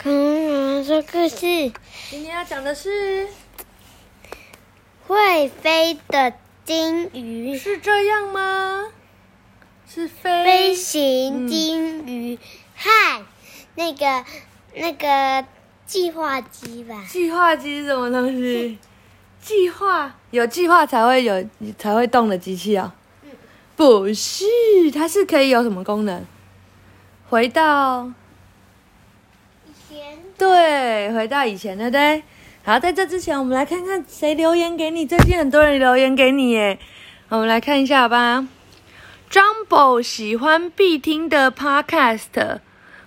恐龙妈妈说故事。今天要讲的是会飞的金鱼，是这样吗？是飞飞行金鱼，嗨、嗯，那个那个计划机吧？计划机是什么东西？计划有计划才会有才会动的机器啊、哦？嗯、不是，它是可以有什么功能？回到对，回到以前，对不对？好，在这之前，我们来看看谁留言给你。最近很多人留言给你耶，我们来看一下吧。Jumbo 喜欢必听的 Podcast，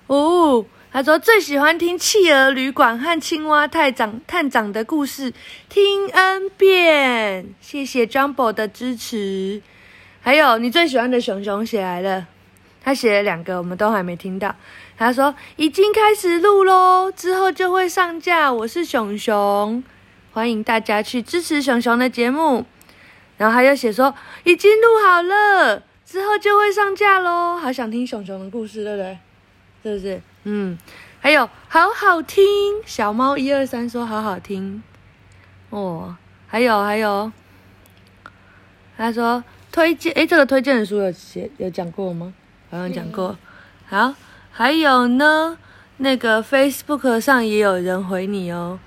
哦，他说最喜欢听企鹅旅馆和青蛙探长探长的故事，听 N 遍。谢谢 Jumbo 的支持。还有，你最喜欢的熊熊写来了。他写了两个，我们都还没听到。他说已经开始录喽，之后就会上架。我是熊熊，欢迎大家去支持熊熊的节目。然后他又写说已经录好了，之后就会上架喽。好想听熊熊的故事，对不对？是不是？嗯。还有好好听，小猫一二三说好好听。哦，还有还有，他说推荐，诶，这个推荐的书有写有讲过吗？好像讲过，好，还有呢，那个 Facebook 上也有人回你哦，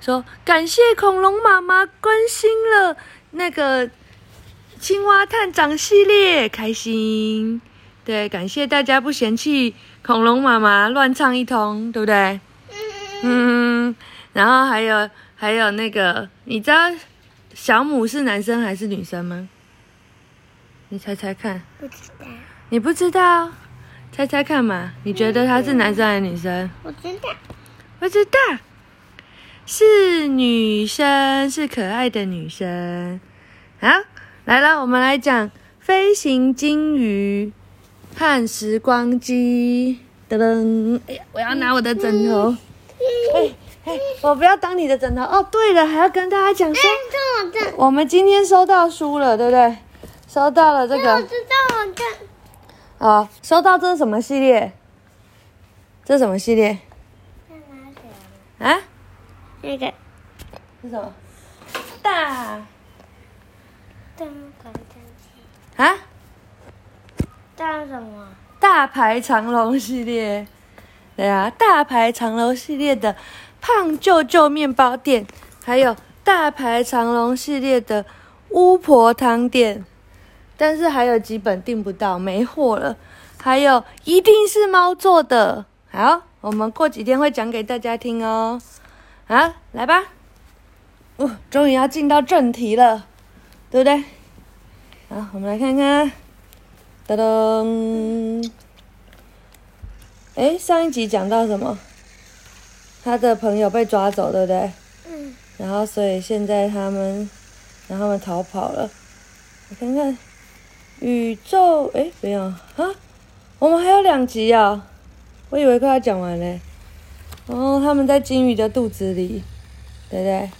说感谢恐龙妈妈关心了那个青蛙探长系列，开心。对，感谢大家不嫌弃恐龙妈妈乱唱一通，对不对？嗯，然后还有还有那个，你知道小母是男生还是女生吗？你猜猜看。不知道。你不知道，猜猜看嘛？你觉得他是男生还是女生？我知道，我知道，是女生，是可爱的女生。好，来了，我们来讲飞行金鱼和时光机。噔噔，哎呀，我要拿我的枕头。哎哎，我不要当你的枕头。哦，对了，还要跟大家讲说，我们今天收到书了，对不对？收到了这个。我知道，我看。好，收到这是什么系列？这是什么系列？啊？那个是什么？大大排长啊？大什么？大排长龙系列。对啊，大排长龙系列的胖舅舅面包店，还有大排长龙系列的巫婆汤店。但是还有几本订不到，没货了。还有一定是猫做的，好，我们过几天会讲给大家听哦。啊，来吧。哦，终于要进到正题了，对不对？好，我们来看看。噔噔。哎，上一集讲到什么？他的朋友被抓走，对不对？嗯。然后，所以现在他们，然后他们逃跑了。我看看。宇宙，哎，没有啊，我们还有两集啊，我以为快要讲完嘞。哦，他们在鲸鱼的肚子里，对不对？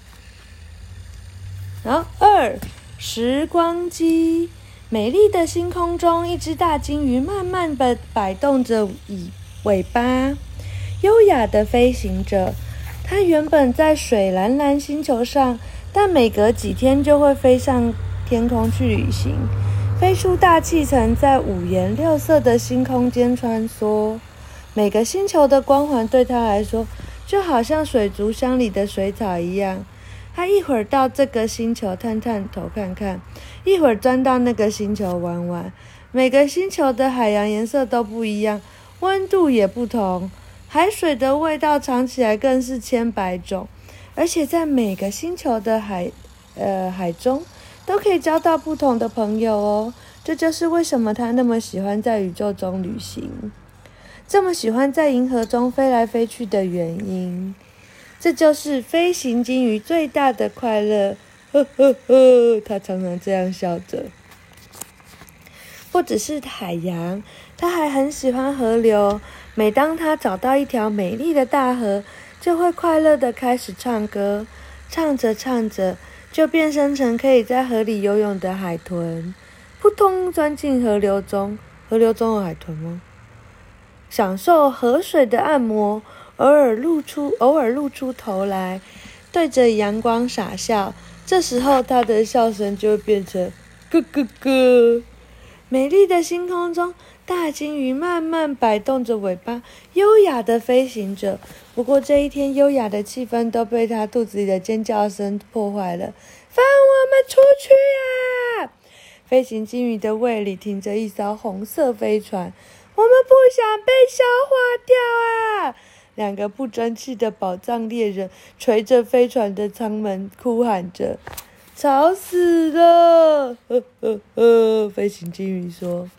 好，二，时光机，美丽的星空中，一只大鲸鱼慢慢的摆动着尾尾巴，优雅的飞行着。它原本在水蓝蓝星球上，但每隔几天就会飞上天空去旅行。飞出大气层，在五颜六色的星空间穿梭。每个星球的光环对他来说，就好像水族箱里的水草一样。他一会儿到这个星球探探头看看，一会儿钻到那个星球玩玩。每个星球的海洋颜色都不一样，温度也不同，海水的味道尝起来更是千百种。而且在每个星球的海，呃，海中。都可以交到不同的朋友哦，这就是为什么他那么喜欢在宇宙中旅行，这么喜欢在银河中飞来飞去的原因。这就是飞行鲸鱼最大的快乐，呵呵呵，他常常这样笑着。不只是海洋，他还很喜欢河流。每当他找到一条美丽的大河，就会快乐地开始唱歌，唱着唱着。就变身成可以在河里游泳的海豚，扑通钻进河流中。河流中有海豚吗？享受河水的按摩，偶尔露出偶尔露出头来，对着阳光傻笑。这时候，它的笑声就会变成咯咯咯。美丽的星空中，大鲸鱼慢慢摆动着尾巴，优雅地飞行着。不过这一天，优雅的气氛都被它肚子里的尖叫声破坏了。放我们出去啊！飞行鲸鱼的胃里停着一艘红色飞船，我们不想被消化掉啊！两个不争气的宝藏猎人捶着飞船的舱门，哭喊着：“吵死了！”呵呵呵，飞行鲸鱼说：“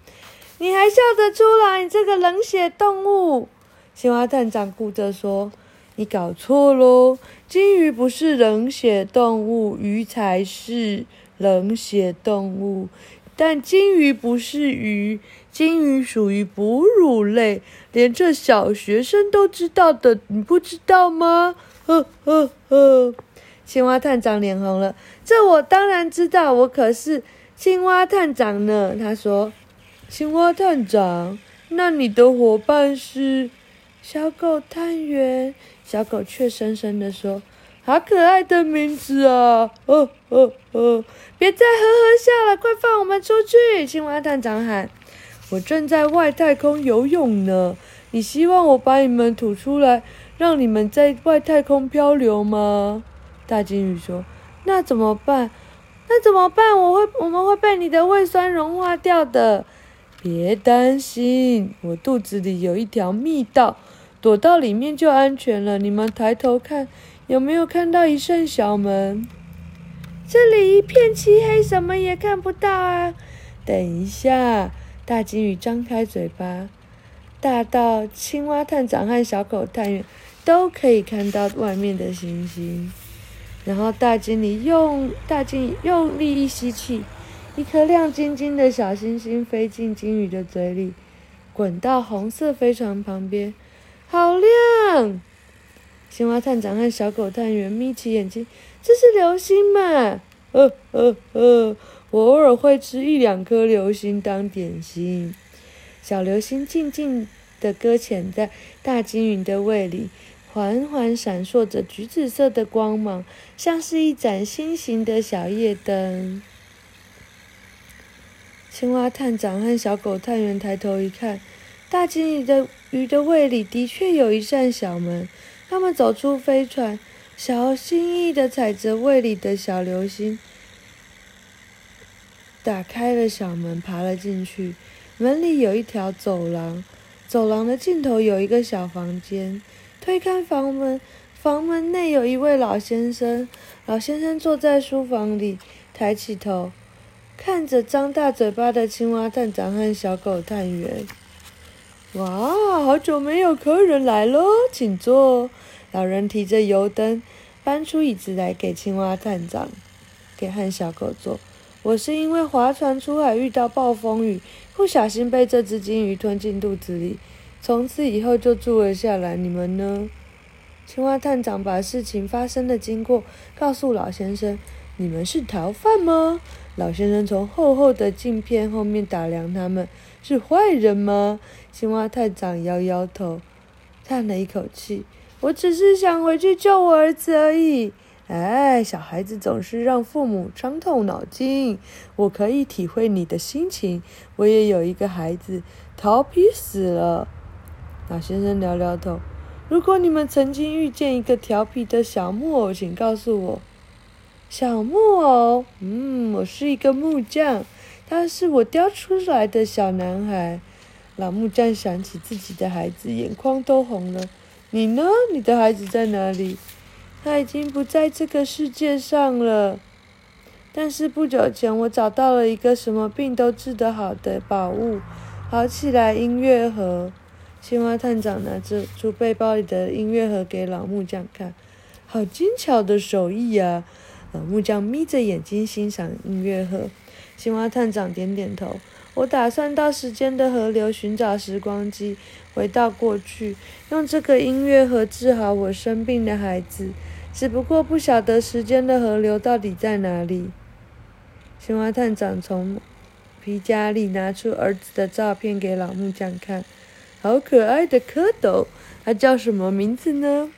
你还笑得出来？你这个冷血动物！”青蛙探长哭着说：“你搞错喽，鲸鱼不是冷血动物，鱼才是冷血动物。但鲸鱼不是鱼。”鲸鱼属于哺乳类，连这小学生都知道的，你不知道吗？呵呵呵，青蛙探长脸红了。这我当然知道，我可是青蛙探长呢。他说：“青蛙探长，那你的伙伴是小狗探员？”小狗怯生生地说：“好可爱的名字啊！”哦哦哦，别再呵呵笑了，快放我们出去！青蛙探长喊。我正在外太空游泳呢，你希望我把你们吐出来，让你们在外太空漂流吗？大鲸鱼说：“那怎么办？那怎么办？我会，我们会被你的胃酸融化掉的。别担心，我肚子里有一条密道，躲到里面就安全了。你们抬头看，有没有看到一扇小门？这里一片漆黑，什么也看不到啊。等一下。”大鲸鱼张开嘴巴，大到青蛙探长和小狗探员都可以看到外面的星星。然后大鲸鱼用大鲸鱼用力一吸气，一颗亮晶晶的小星星飞进鲸鱼的嘴里，滚到红色飞船旁边，好亮！青蛙探长和小狗探员眯起眼睛，这是流星嘛？呃呃呃。我偶尔会吃一两颗流星当点心。小流星静静地搁浅在大鲸鱼的胃里，缓缓闪烁着橘紫色的光芒，像是一盏心形的小夜灯。青蛙探长和小狗探员抬头一看，大鲸鱼的鱼的胃里的确有一扇小门。他们走出飞船，小心翼翼地踩着胃里的小流星。打开了小门，爬了进去。门里有一条走廊，走廊的尽头有一个小房间。推开房门，房门内有一位老先生。老先生坐在书房里，抬起头，看着张大嘴巴的青蛙探长和小狗探员。哇，好久没有客人来喽，请坐。老人提着油灯，搬出椅子来给青蛙探长，给和小狗坐。我是因为划船出海遇到暴风雨，不小心被这只鲸鱼吞进肚子里，从此以后就住了下来。你们呢？青蛙探长把事情发生的经过告诉老先生。你们是逃犯吗？老先生从厚厚的镜片后面打量他们。是坏人吗？青蛙探长摇摇头，叹了一口气。我只是想回去救我儿子而已。哎，小孩子总是让父母伤透脑筋。我可以体会你的心情，我也有一个孩子，调皮死了。老先生摇摇头。如果你们曾经遇见一个调皮的小木偶，请告诉我。小木偶？嗯，我是一个木匠，他是我雕出来的小男孩。老木匠想起自己的孩子，眼眶都红了。你呢？你的孩子在哪里？他已经不在这个世界上了，但是不久前我找到了一个什么病都治得好的宝物——好起来音乐盒。青蛙探长拿着出背包里的音乐盒给老木匠看，好精巧的手艺呀！老木匠眯着眼睛欣赏音乐盒。青蛙探长点点头。我打算到时间的河流寻找时光机，回到过去，用这个音乐盒治好我生病的孩子。只不过不晓得时间的河流到底在哪里。青蛙探长从皮夹里拿出儿子的照片给老木匠看，好可爱的蝌蚪，它叫什么名字呢？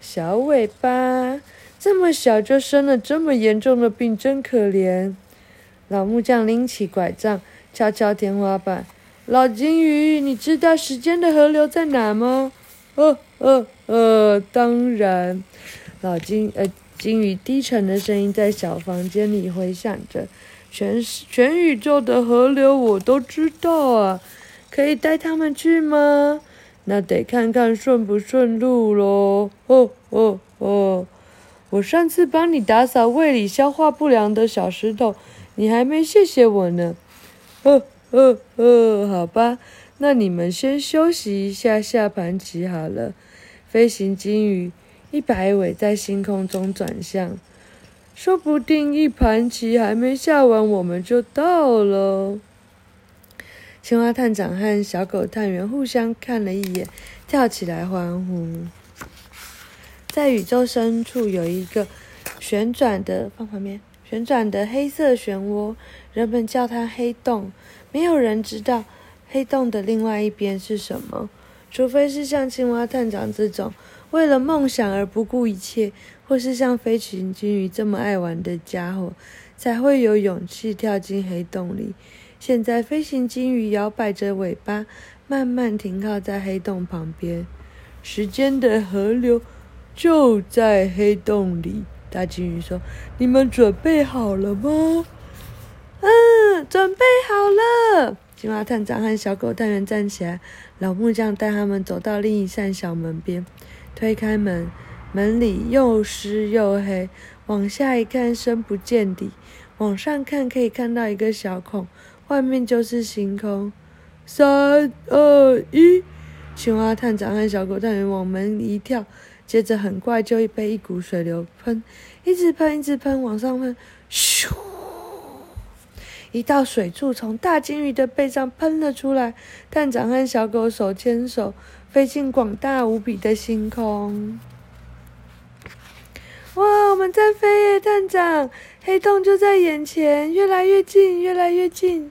小尾巴，这么小就生了这么严重的病，真可怜。老木匠拎起拐杖，敲敲天花板。老金鱼，你知道时间的河流在哪吗？呃呃呃，当然。老金呃，金鱼低沉的声音在小房间里回响着。全全宇宙的河流我都知道啊，可以带他们去吗？那得看看顺不顺路喽。哦哦哦，我上次帮你打扫胃里消化不良的小石头，你还没谢谢我呢。哦。哦哦，好吧，那你们先休息一下，下盘棋好了。飞行金鱼一摆尾在星空中转向，说不定一盘棋还没下完，我们就到了。青蛙探长和小狗探员互相看了一眼，跳起来欢呼。在宇宙深处有一个旋转的，放旁边，旋转的黑色漩涡，人们叫它黑洞。没有人知道黑洞的另外一边是什么，除非是像青蛙探长这种为了梦想而不顾一切，或是像飞行金鱼这么爱玩的家伙，才会有勇气跳进黑洞里。现在，飞行金鱼摇摆着尾巴，慢慢停靠在黑洞旁边。时间的河流就在黑洞里。大金鱼说：“你们准备好了吗？”嗯，准备好了。青蛙探长和小狗探员站起来，老木匠带他们走到另一扇小门边，推开门，门里又湿又黑，往下一看深不见底，往上看可以看到一个小孔，外面就是星空。三二一，青蛙探长和小狗探员往门一跳，接着很快就被一股水流喷，一直喷，一直喷，往上喷，咻！一道水柱从大金鱼的背上喷了出来，探长和小狗手牵手飞进广大无比的星空。哇，我们在飞耶，探长！黑洞就在眼前，越来越近，越来越近。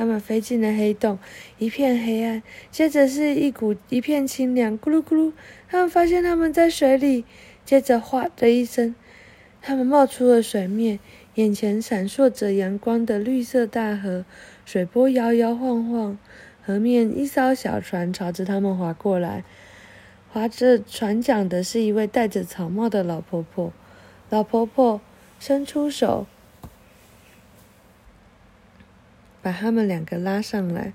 他们飞进了黑洞，一片黑暗，接着是一股一片清凉，咕噜咕噜。他们发现他们在水里，接着哗的一声，他们冒出了水面。眼前闪烁着阳光的绿色大河，水波摇摇晃晃，河面一艘小船朝着他们划过来。划着船桨的是一位戴着草帽的老婆婆。老婆婆伸出手，把他们两个拉上来。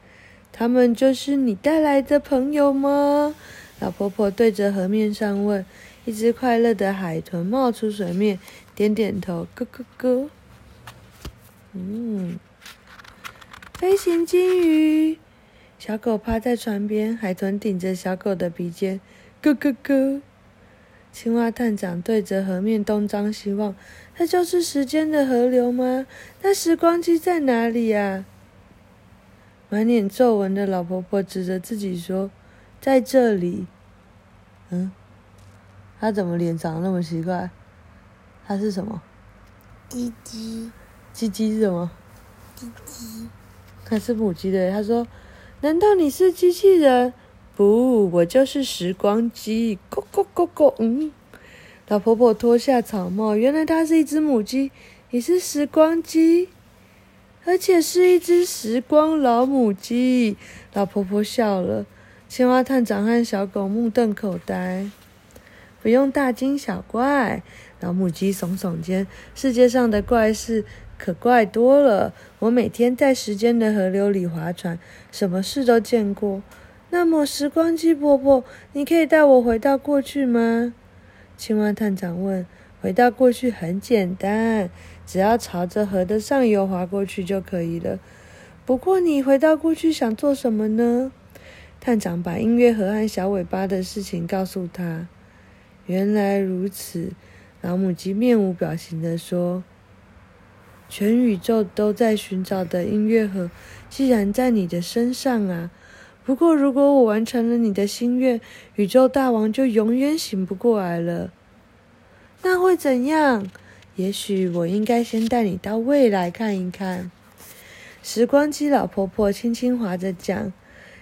他们就是你带来的朋友吗？老婆婆对着河面上问。一只快乐的海豚冒出水面，点点头，咯咯咯。嗯，飞行金鱼，小狗趴在船边，海豚顶着小狗的鼻尖，咯咯咯。青蛙探长对着河面东张西望，那就是时间的河流吗？那时光机在哪里呀？满脸皱纹的老婆婆指着自己说：“在这里。”嗯。她怎么脸长得那么奇怪？她是什么？鸡鸡。鸡鸡是什么？鸡鸡。她是母鸡的。她说：“难道你是机器人？”不，我就是时光机。咕咕咕咕。嗯。老婆婆脱下草帽，原来她是一只母鸡。你是时光机，而且是一只时光老母鸡。老婆婆笑了。青蛙探长和小狗目瞪口呆。不用大惊小怪，老母鸡耸耸肩。世界上的怪事可怪多了。我每天在时间的河流里划船，什么事都见过。那么，时光机婆婆，你可以带我回到过去吗？青蛙探长问。回到过去很简单，只要朝着河的上游划过去就可以了。不过，你回到过去想做什么呢？探长把音乐盒和小尾巴的事情告诉他。原来如此，老母鸡面无表情地说：“全宇宙都在寻找的音乐盒，既然在你的身上啊！不过，如果我完成了你的心愿，宇宙大王就永远醒不过来了。那会怎样？也许我应该先带你到未来看一看。”时光机老婆婆轻轻划着桨，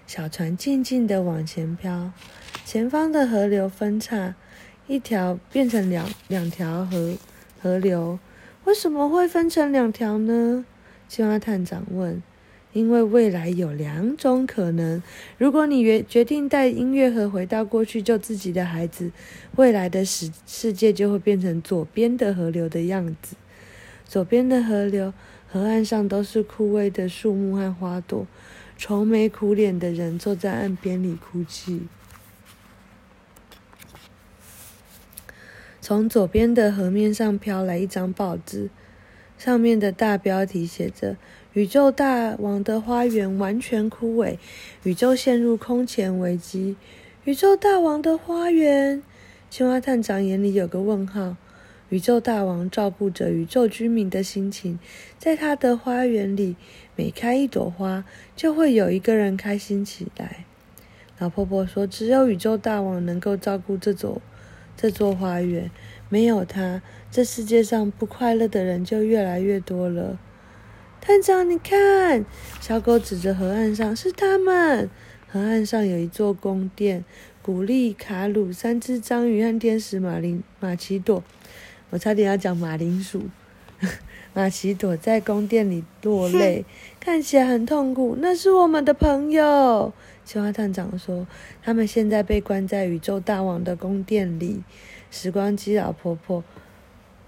小船静静地往前飘。前方的河流分叉，一条变成两两条河河流。为什么会分成两条呢？青蛙探长问。因为未来有两种可能，如果你决决定带音乐盒回到过去救自己的孩子，未来的世世界就会变成左边的河流的样子。左边的河流，河岸上都是枯萎的树木和花朵，愁眉苦脸的人坐在岸边里哭泣。从左边的河面上飘来一张报纸，上面的大标题写着。宇宙大王的花园完全枯萎，宇宙陷入空前危机。宇宙大王的花园，青蛙探长眼里有个问号。宇宙大王照顾着宇宙居民的心情，在他的花园里，每开一朵花，就会有一个人开心起来。老婆婆说：“只有宇宙大王能够照顾这座这座花园，没有他，这世界上不快乐的人就越来越多了。”探长，你看，小狗指着河岸上，是他们。河岸上有一座宫殿，古力、卡鲁三只章鱼和天使马林马奇朵，我差点要讲马铃薯。马奇朵在宫殿里落泪，看起来很痛苦。那是我们的朋友，青蛙探长说。他们现在被关在宇宙大王的宫殿里。时光机老婆婆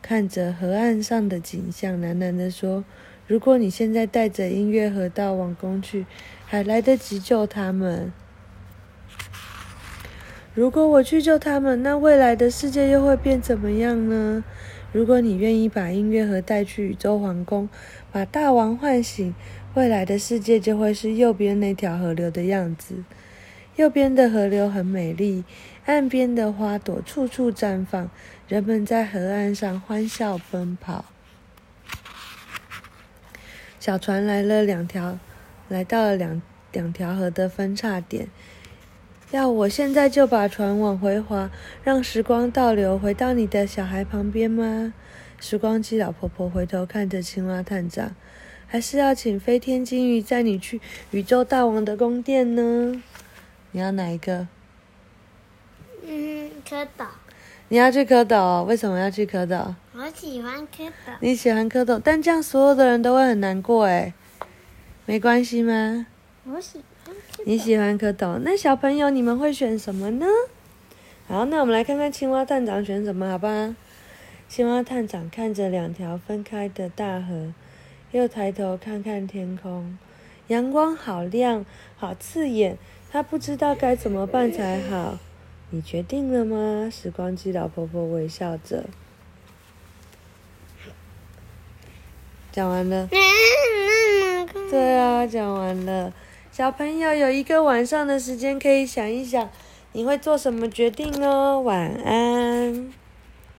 看着河岸上的景象，喃喃地说。如果你现在带着音乐盒到王宫去，还来得及救他们。如果我去救他们，那未来的世界又会变怎么样呢？如果你愿意把音乐盒带去宇宙皇宫，把大王唤醒，未来的世界就会是右边那条河流的样子。右边的河流很美丽，岸边的花朵处处绽放，人们在河岸上欢笑奔跑。小船来了两条，来到了两两条河的分叉点。要我现在就把船往回划，让时光倒流，回到你的小孩旁边吗？时光机老婆婆回头看着青蛙探长，还是要请飞天金鱼载你去宇宙大王的宫殿呢？你要哪一个？嗯，蝌蚪。你要去蝌蚪？为什么要去蝌蚪？我喜欢蝌蚪。你喜欢蝌蚪，但这样所有的人都会很难过诶。没关系吗？我喜欢蝌蚪。你喜欢蝌蚪，那小朋友你们会选什么呢？好，那我们来看看青蛙探长选什么，好吧？青蛙探长看着两条分开的大河，又抬头看看天空，阳光好亮，好刺眼，他不知道该怎么办才好。你决定了吗？时光机老婆婆微笑着。讲完了。对啊，讲完了。小朋友有一个晚上的时间可以想一想，你会做什么决定哦？晚安。